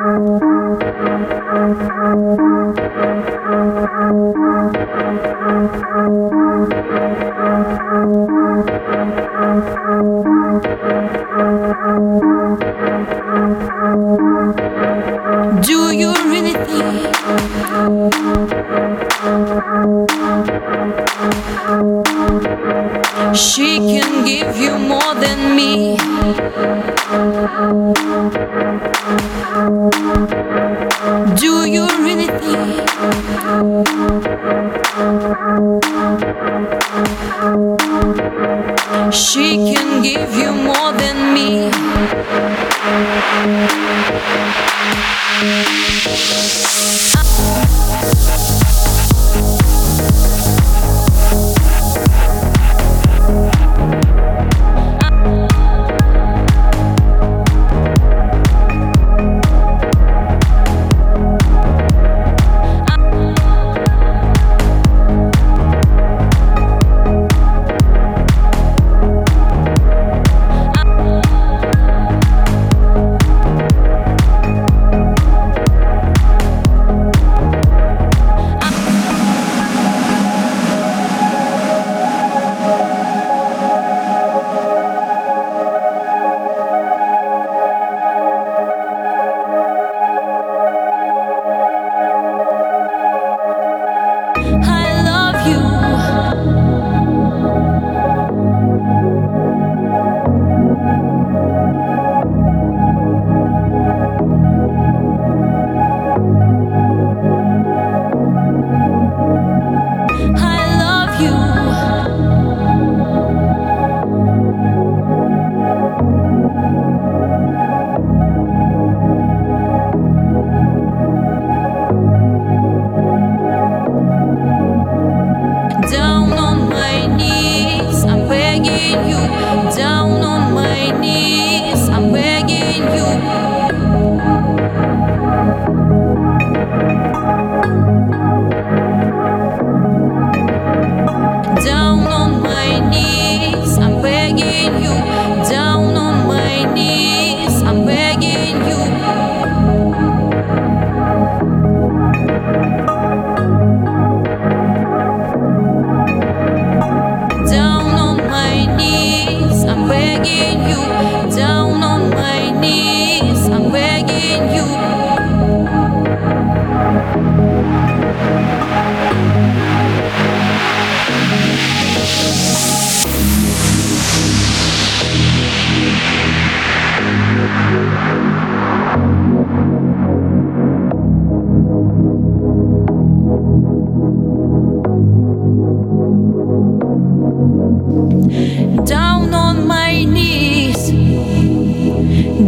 Do she can give you more than me? Do you really think she can give you more than me?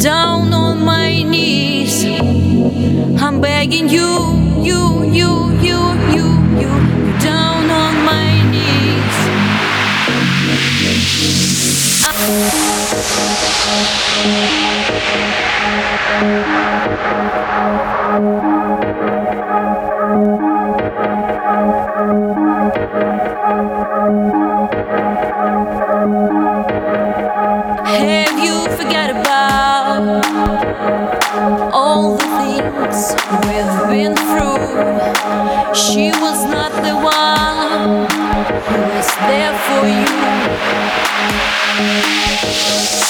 Down I'm begging you, you, you, you, you, you, you down on my things we've been through? She was not the one who was there for you.